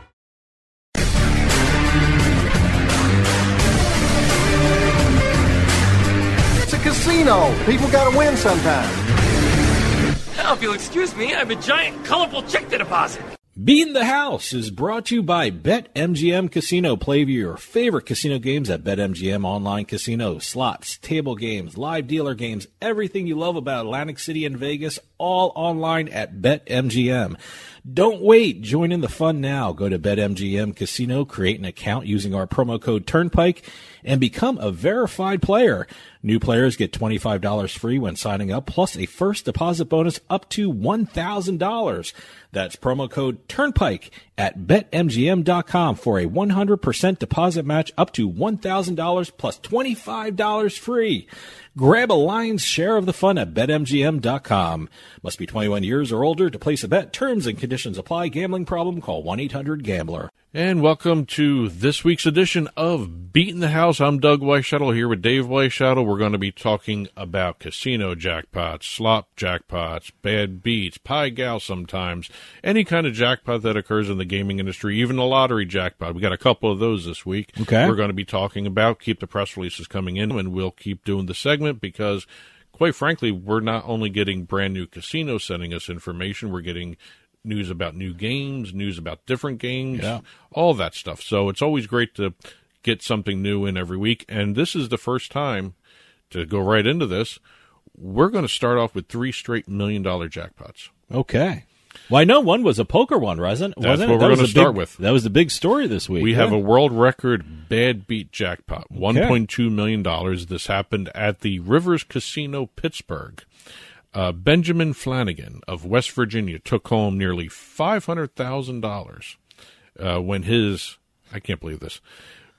casino. People gotta win sometimes. Now, if you'll excuse me, I have a giant, colorful check to deposit. Beating the House is brought to you by BetMGM Casino. Play your favorite casino games at BetMGM Online Casino. Slots, table games, live dealer games, everything you love about Atlantic City and Vegas, all online at BetMGM. Don't wait. Join in the fun now. Go to BetMGM Casino, create an account using our promo code Turnpike, and become a verified player. New players get $25 free when signing up, plus a first deposit bonus up to $1,000. That's promo code Turnpike at betmgm.com for a 100% deposit match up to $1,000 plus $25 free. Grab a lion's share of the fun at betmgm.com. Must be 21 years or older to place a bet. Terms and conditions apply. Gambling problem? Call 1-800-GAMBLER. And welcome to this week's edition of Beating the House. I'm Doug Weinbaum here with Dave Weinbaum. We're going to be talking about casino jackpots, slop jackpots, bad beats, Pai Gow sometimes, any kind of jackpot that occurs in the gaming industry, even a lottery jackpot. We got a couple of those this week. Okay. We're going to be talking about. Keep the press releases coming in, and we'll keep doing the segment because quite frankly, we're not only getting brand new casinos sending us information, we're getting news about new games, news about different games, yeah. all that stuff. So it's always great to get something new in every week. And this is the first time to go right into this. We're going to start off with three straight million dollar jackpots. Okay. Well, I know one was a poker one, wasn't? That's wasn't what it? we're going to start with. That was the big story this week. We yeah. have a world record bad beat jackpot, one point two million dollars. This happened at the Rivers Casino, Pittsburgh. Uh, Benjamin Flanagan of West Virginia took home nearly five hundred thousand uh, dollars when his I can't believe this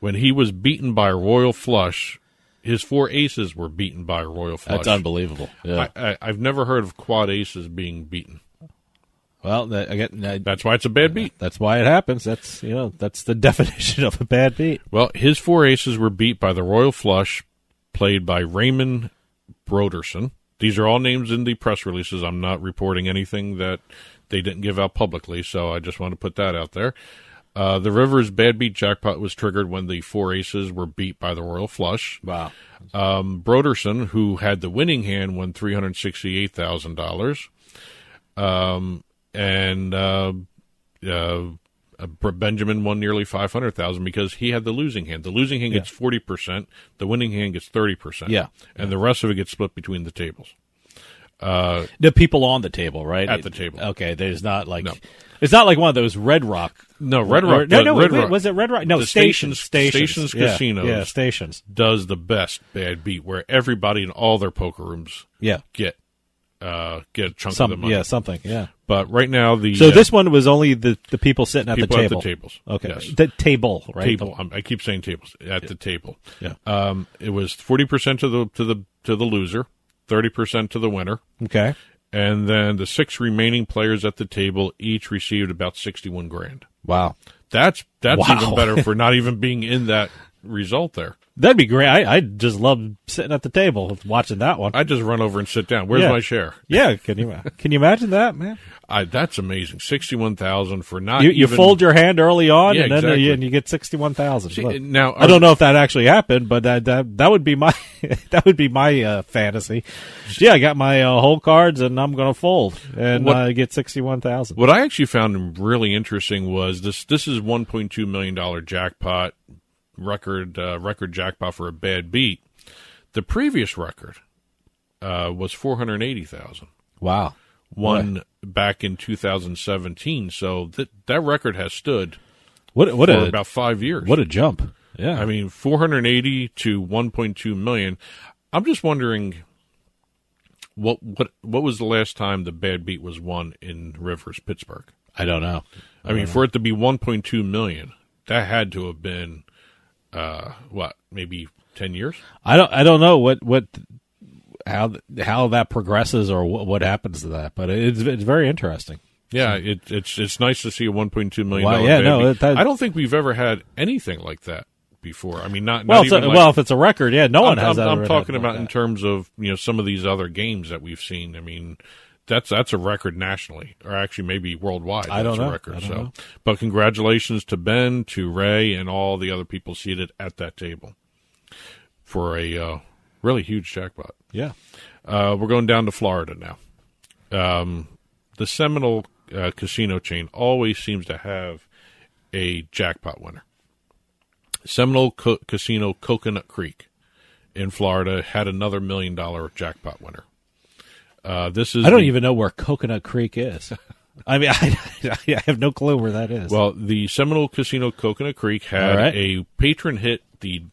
when he was beaten by a royal flush. His four aces were beaten by a royal flush. That's unbelievable. Yeah. I, I've never heard of quad aces being beaten. Well, that, again, I, That's why it's a bad beat. that's why it happens. That's you know that's the definition of a bad beat. Well, his four aces were beat by the Royal Flush, played by Raymond Broderson. These are all names in the press releases. I'm not reporting anything that they didn't give out publicly, so I just want to put that out there. Uh, the Rivers bad beat jackpot was triggered when the four aces were beat by the Royal Flush. Wow. Um, Broderson, who had the winning hand, won three hundred sixty-eight thousand dollars. Um, and uh, uh, uh, Benjamin won nearly five hundred thousand because he had the losing hand. The losing hand Yeah. gets forty percent. The winning hand gets thirty percent. Yeah. and the rest of it gets split between the tables. Uh, The people on the table, right? At the table. Okay, there's not like No. it's not like one of those Red Rock. No, Red or- Rock- No, no, Red wait, Rock- was it Red Rock? No, stations, stations, stations, stations, Yeah, casinos. Yeah, stations. does the best bad beat where everybody in all their poker rooms Yeah. get uh, get a chunk Some, of the money. yeah, something. Yeah. But right now the So uh, this one was only the, the people sitting at people the at the table. tables. Okay, Yes. the table, right? table. I'm, I keep saying tables at the table. Yeah. Um, it was forty percent to the to the to the loser, thirty percent to the winner, Okay. and then the six remaining players at the table each received about sixty-one grand. Wow. That's that's Wow. even better for not even being in that result there. That'd be great. I, I just love sitting at the table watching that one. I just run over and sit down. Where's Yeah. my share? Yeah, can you can you imagine that, man? I, that's amazing. Sixty-one thousand for not You, you even- fold your hand early on, Yeah, and then exactly. you, and you get sixty one thousand. Now, I don't know if that actually happened, but that that, that would be my that would be my uh, fantasy. Yeah, I got my uh, whole cards, and I'm going to fold and What- uh, get sixty one thousand. What I actually found really interesting was this. This is one point two million dollar jackpot record uh, record jackpot for a bad beat. The previous record uh, was four hundred eighty thousand. Wow, One back in two thousand seventeen. So that that record has stood What what for a about five years. what a jump! Yeah, I mean, 480 to 1.2 million. I'm just wondering what what what was the last time the bad beat was won in Rivers, Pittsburgh? I don't know. I, mean, for it to be 1.2 million, that had to have been uh what, maybe 10 years? I don't I don't know what what how how that progresses or what, what happens to that, but it's it's very interesting. Yeah, it, it's it's nice to see a 1.2 million Wow, dollar yeah, bad no, that- I don't think we've ever had anything like that before. I mean, not, Well, not a- like- well, if it's a record, yeah, no one I'm, has I'm, ever I'm talking like about that. in terms of you know some of these other games that we've seen. I mean, that's that's a record nationally, or actually maybe worldwide. I that's don't a know. record. I don't so, know. but congratulations to Ben, to Ray, and all the other people seated at that table for a uh, really huge jackpot. Yeah. Uh, we're going down to Florida now. Um, the Seminole uh, casino chain always seems to have a jackpot winner. Seminole Co- Casino Coconut Creek in Florida had another million dollar jackpot winner. Uh, this is I don't the- even know where Coconut Creek is. I mean, I, I have no clue where that is. Well, the Seminole Casino Coconut Creek had right. a patron hit the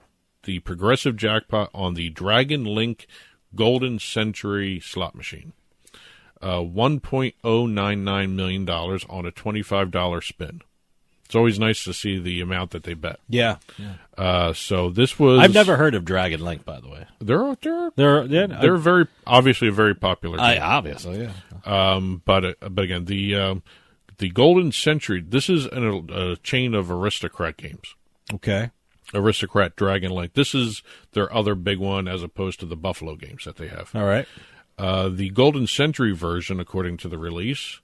the progressive jackpot on the Dragon Link Golden Century slot machine. Uh, one point oh nine nine million dollars on a twenty five dollar spin. It's always nice to see the amount that they bet. Yeah. Uh, so this was. I've never heard of Dragon Link, by the way. They're they're They're yeah, they're very obviously a very popular. I game. obviously yeah. Um, but uh, but again, the um, the Golden Century. This is an, a chain of aristocrat games. Okay. Aristocrat Dragon Link. This is their other big one, as opposed to the Buffalo games that they have. All right. Uh, the Golden Century version, according to the release,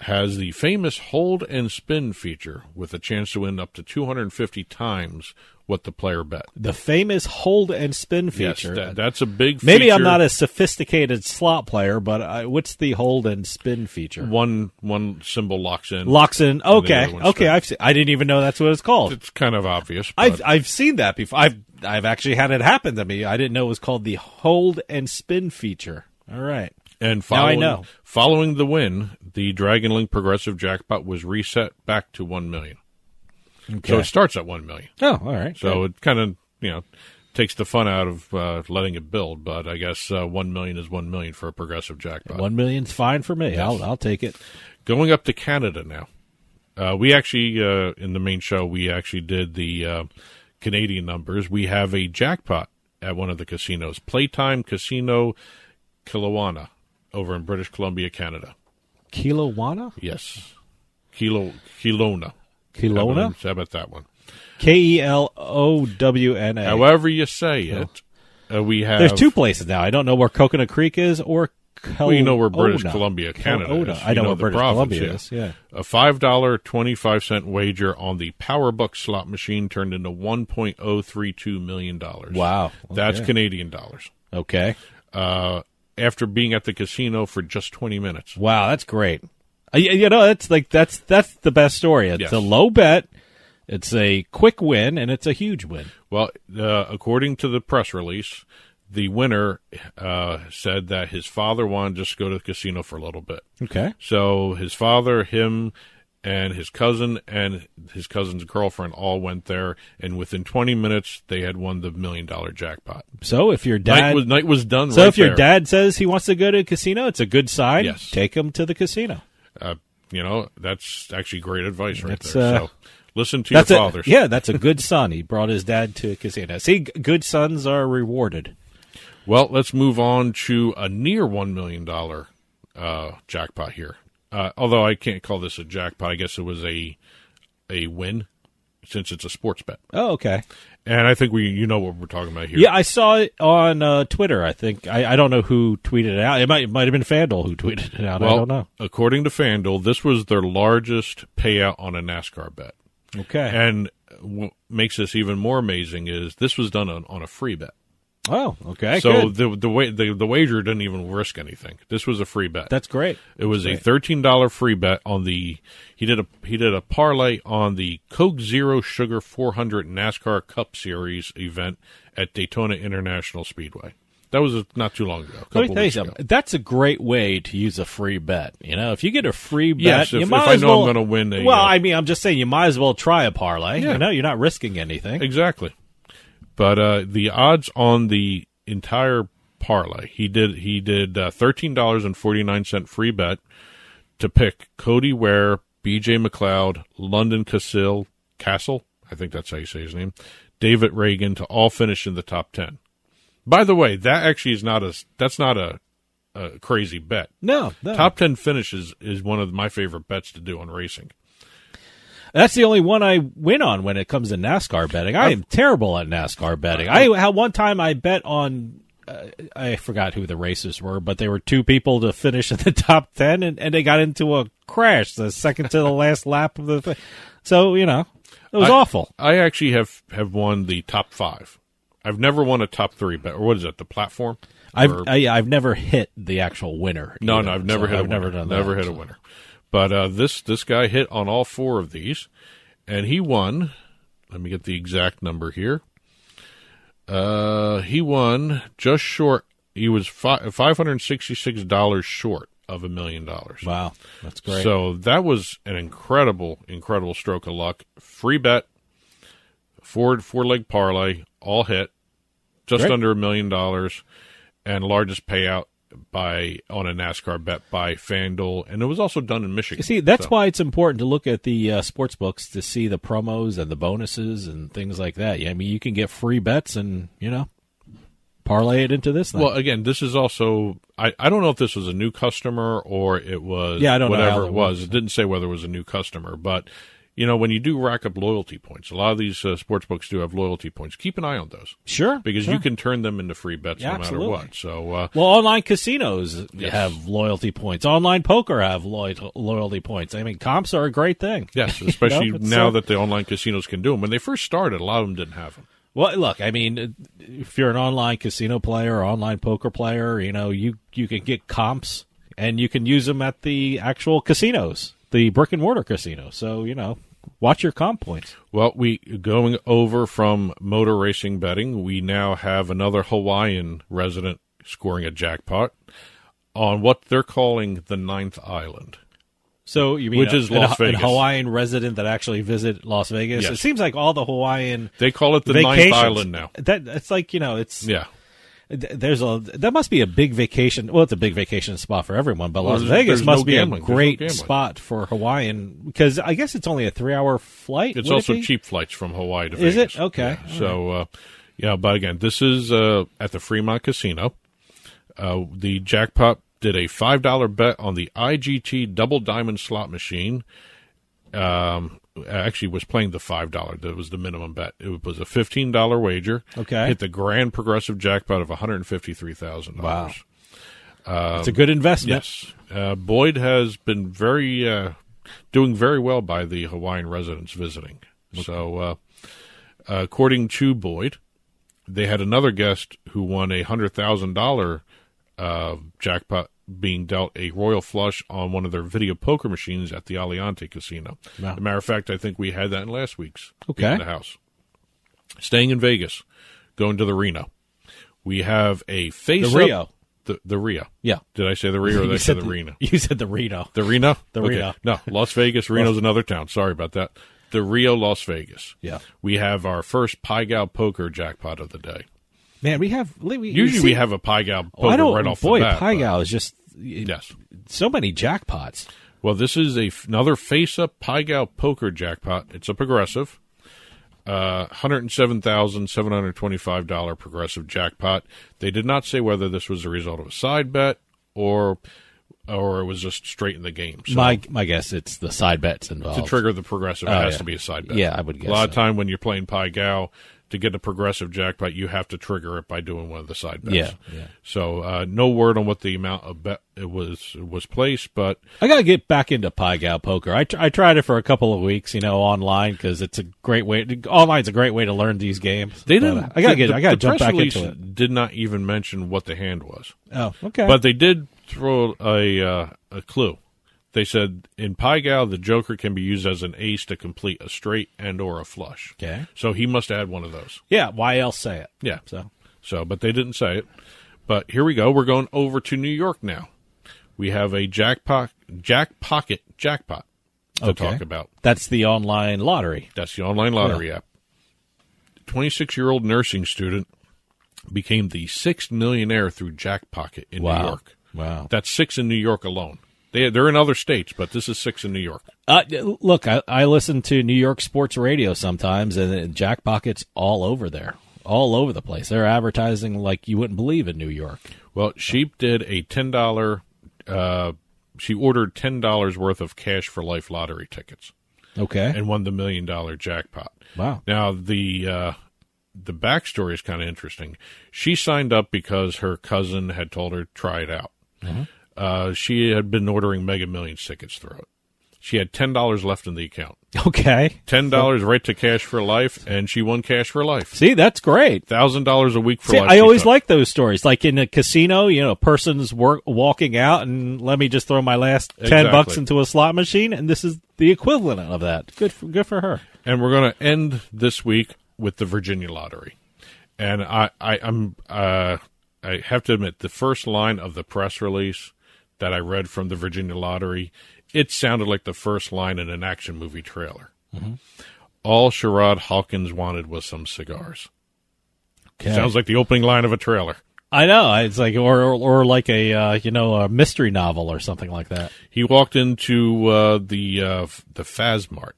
has the famous hold and spin feature with a chance to win up to 250 times what the player bet. The famous hold and spin Yes, feature. that- that's a big. Maybe I'm not a sophisticated slot player, but I, what's the hold and spin feature? one one symbol locks in. Locks in. Okay. Okay. spins. I've I didn't even know that's what it's called. It's kind of obvious. I've I've seen that before. I've I've actually had it happen to me. I didn't know it was called the hold and spin feature. All right. And Now I following, know. Following the win, the Dragon Link Progressive Jackpot was reset back to one million. Okay. So it starts at one million. Oh, all right. So Good. it kind of you know takes the fun out of uh, letting it build, but I guess uh, one million is one million for a progressive jackpot. One million's fine for me. Yes. I'll I'll take it. Going up to Canada now. Uh, we actually uh, in the main show we actually did the uh, Canadian numbers. We have a jackpot at one of the casinos, Playtime Casino Kelowna, over in British Columbia, Canada. Kilowana? Yes. Kilo Kelowna. Kelowna? How about that one? K E L O W N A. However you say it, uh, we have. There's two places now. I don't know where Coconut Creek is or. Well, you know where British Kelowna. Columbia, Canada Kelowna. is. I You know, where the British province, Columbia yeah. is. Yeah. A five dollar twenty five cent wager on the PowerBuck slot machine turned into one point oh three two million dollars. Wow. That's Canadian dollars. Okay. Uh, after being at the casino for just twenty minutes. Wow, that's great. Uh, You know, that's like that's that's the best story. It's Yes. a low bet, it's a quick win, and it's a huge win. Well, uh, according to the press release, the winner uh, said that his father wanted to just go to the casino for a little bit. Okay. So his father, him, and his cousin and his cousin's girlfriend all went there, and within 20 minutes, they had won the million dollar jackpot. So if your Night dad was, night was done. so right if your there. dad says he wants to go to a casino, it's a good sign. Yes. Take him to the casino. uh, you know, that's actually great advice right That's, there. uh, so listen to your fathers. yeah, that's a good son. He brought his dad to a casino. See, good sons are rewarded. Well, let's move on to a near one million dollar uh, jackpot here. Uh, although I can't call this a jackpot, I guess it was a a win since it's a sports bet. Oh, okay. And I think we you know what we're talking about here. Yeah, I saw it on uh, Twitter. I think I, I don't know who tweeted it out. It might it might have been FanDuel who tweeted it out. well, I don't know. according to FanDuel, this was their largest payout on a NASCAR bet. Okay. And what makes this even more amazing is this was done on, on a free bet. Oh, okay. So good. the the way the, the wager didn't even risk anything. This was a free bet. That's great. It was That's a thirteen dollar free bet on the. He did a he did a parlay on the Coke Zero Sugar 400 NASCAR Cup Series event at Daytona International Speedway. That was not too long ago. a Let me tell you weeks ago. something. That's a great way to use a free bet. You know, if you get a free bet, Yes, you if- might if I know I'm gonna win a, well, uh, I mean, I'm just saying you might as well try a parlay. Yeah. You know, you're not risking anything. Exactly. But uh, the odds on the entire parlay, he did he did uh, thirteen dollars and forty nine cent free bet to pick Cody Ware, B.J. McLeod, Landon Cassill, Castle, I think that's how you say his name, David Ragan to all finish in the top ten. By the way, that actually is not a that's not a, a crazy bet. No, no. Top ten finishes is one of my favorite bets to do on racing. That's the only one I win on when it comes to NASCAR betting. I am terrible at NASCAR betting. I had one time I bet on. Uh, I forgot who the races were, but they were two people to finish in the top ten, and, and they got into a crash the second to the last lap of the. Thing. So you know, it was I- awful. I actually have have won the top five. I've never won a top three bet. Or what is that? The platform? I've Or- I, I've never hit the actual winner. no, either, no, I've never so hit. I've a never winner. done Never that, hit a winner. But uh, this this guy hit on all four of these, and he won. Let me get the exact number here. Uh, he won just short. He was fi- five hundred sixty six dollars short of a million dollars. Wow, that's great. So that was an incredible, incredible stroke of luck. Free bet, four four leg parlay, all hit, just Great. under a million dollars, and largest payout by on a NASCAR bet by FanDuel, and it was also done in Michigan. You see, that's So- why it's important to look at the uh, sports books to see the promos and the bonuses and things like that. Yeah, I mean, you can get free bets and you know parlay it into this thing. Well, again, this is also I, I don't know if this was a new customer or it was Yeah, I don't whatever it it was. It didn't say whether it was a new customer, but you know when you do rack up loyalty points, a lot of these uh, sports books do have loyalty points. Keep an eye on those, sure, because sure. you can turn them into free bets Yeah, no matter what. So uh, Well, online casinos Yes. have loyalty points. Online poker have loy- loyalty points. I mean, comps are a great thing. yes, You especially know, now uh, that the online casinos can do them. When they first started, a lot of them didn't have them. Well, look, I mean, if you're an online casino player or online poker player, you know, you you can get comps and you can use them at the actual casinos, the brick and mortar casino. So you know, watch your comp points. Well, we going over from motor racing betting, we now have another Hawaiian resident scoring a jackpot on what they're calling the ninth island. So you mean Which a- is Las an Vegas. Hawaiian resident that actually visit Las Vegas? Yes. It seems like all the Hawaiian They call it the ninth island now. That it's like you know, it's Yeah. Th- There's a that must be a big vacation. Well, it's a big vacation spot for everyone, but Las Vegas must no be gambling. a There's no great spot for Hawaiian because I guess it's only a three-hour flight. It's would it also cheap flights from Hawaii to Is it? Okay. Yeah. So, uh, yeah, but again, this is uh, at the Fremont Casino. Uh, the jackpot did a five dollar bet on the IGT double diamond slot machine. Um, actually was playing the five dollar. That was the minimum bet. It was a fifteen dollar wager. Okay. hit the grand progressive jackpot of one hundred fifty three thousand Wow. dollars. Um, It's a good investment. Yes, uh, Boyd has been very uh, doing very well by the Hawaiian residents visiting. So, uh, according to Boyd, they had another guest who won a hundred thousand dollar uh, jackpot being dealt a royal flush on one of their video poker machines at the Aliante Casino. Wow. As a matter of fact, I think we had that in last week's Okay. in the house. Staying in Vegas, going to the Reno. We have a face The Rio. The, the Rio. Yeah. Did I say the Rio or did I say the the- Reno? you said the Reno. The Reno? The Okay. Reno. No, Las Vegas. Reno's another town. Sorry about that. The Rio, Las Vegas. Yeah. We have our first Pai Gow poker jackpot of the day. Man, we have we, Usually see- we have a Gow Oh, I poker don't, right off boy, the bat. But- Gow is just Yes. so many jackpots. Well, this is a another face up Pai Gow poker jackpot. It's a progressive. Uh, $107,725 progressive jackpot. They did not say whether this was a result of a side bet or or it was just straight in the game. So my my guess it's the side bets involved to trigger the progressive, it Oh, has yeah. to be a side bet. Yeah, I would guess A lot of time when you're playing Pai Gow, to get a progressive jackpot, you have to trigger it by doing one of the side bets. Yeah, yeah. So uh, no word on what the amount of bet it was it was placed, but I got to get back into Pai Gow poker. I, tr- I tried it for a couple of weeks, you know, online because it's a great way. Online's a great way to learn these games. they didn't. uh, I gotta the- get. I gotta jump back into it. Did not even mention what the hand was. Oh, okay. But they did throw a uh, a clue. They said in Gow, the Joker can be used as an ace to complete a straight and or a flush. Okay. So he must have had one of those. yeah, why else say it? Yeah. So So, but they didn't say it. But here we go. We're going over to New York now. We have a jackpot, Jackpocket jackpot to Okay. talk about. that's the online lottery. That's the online lottery app. 26 year old nursing student became the sixth millionaire through Jackpocket in Wow. New York. Wow. That's six in New York alone. They, they're in other states, but this is six in New York. Uh, look, I, I listen to New York sports radio sometimes, and Jackpocket's all over there, all over the place. They're advertising like you wouldn't believe in New York. Well, she did a ten dollar. Uh, she ordered ten dollars worth of cash for life lottery tickets. Okay. and won the million dollar jackpot. Wow. Now the uh, the backstory is kind of interesting. She signed up because her cousin had told her try it out. Mhm. Uh, she had been ordering Mega Millions tickets through it. She had ten dollars left in the account. Okay. Ten dollars right to Cash for Life, and she won Cash for Life. See, that's great. Thousand dollars a week for See, life. I always like those stories. Like in a casino, you know, a person's work, walking out and let me just throw my last 10 Exactly. bucks into a slot machine. And this is the equivalent of that. Good for, good for her. And we're going to end this week with the Virginia Lottery. And I, I, I'm, uh, I have to admit, the first line of the press release that I read from the Virginia Lottery, it sounded like the first line in an action movie trailer. Mhm. All Sherrod Hawkins wanted was some cigars. Okay. Sounds like the opening line of a trailer. I know. It's like, or, or, or like a, uh, you know, a mystery novel or something like that. He walked into uh, the uh, the FasMart,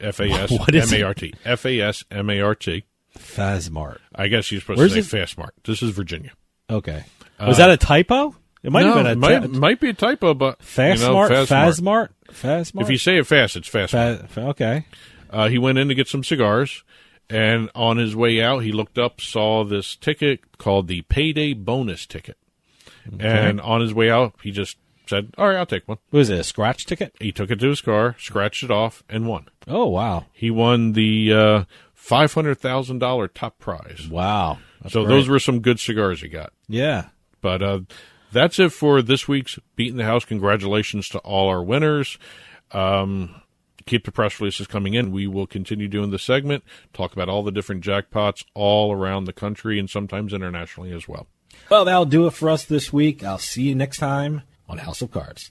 F A S M A R T, F A S M A R T. FasMart. I guess you're supposed Where's to say it? Fastmart. This is Virginia. Okay. Uh, Was that a typo? It might no, have been a it might, ty- might be a typo, but Fast you know, Smart, FasMart. FasMart, FasMart. If you say it fast, it's fast. Fa- okay. Uh, he went in to get some cigars, and on his way out, he looked up, saw this ticket called the Payday Bonus Ticket, and on his way out, he just said, "All right, I'll take one." Was it a scratch ticket? He took it to his car, scratched it off, and won. Oh wow! He won the uh, five hundred thousand dollar top prize. Wow! That's so great. those were some good cigars he got. Yeah. But uh, that's it for this week's Beating the House. Congratulations to all our winners. Um, keep the press releases coming in. We will continue doing the segment, talk about all the different jackpots all around the country and sometimes internationally as well. Well, that'll do it for us this week. I'll see you next time on House of Cards.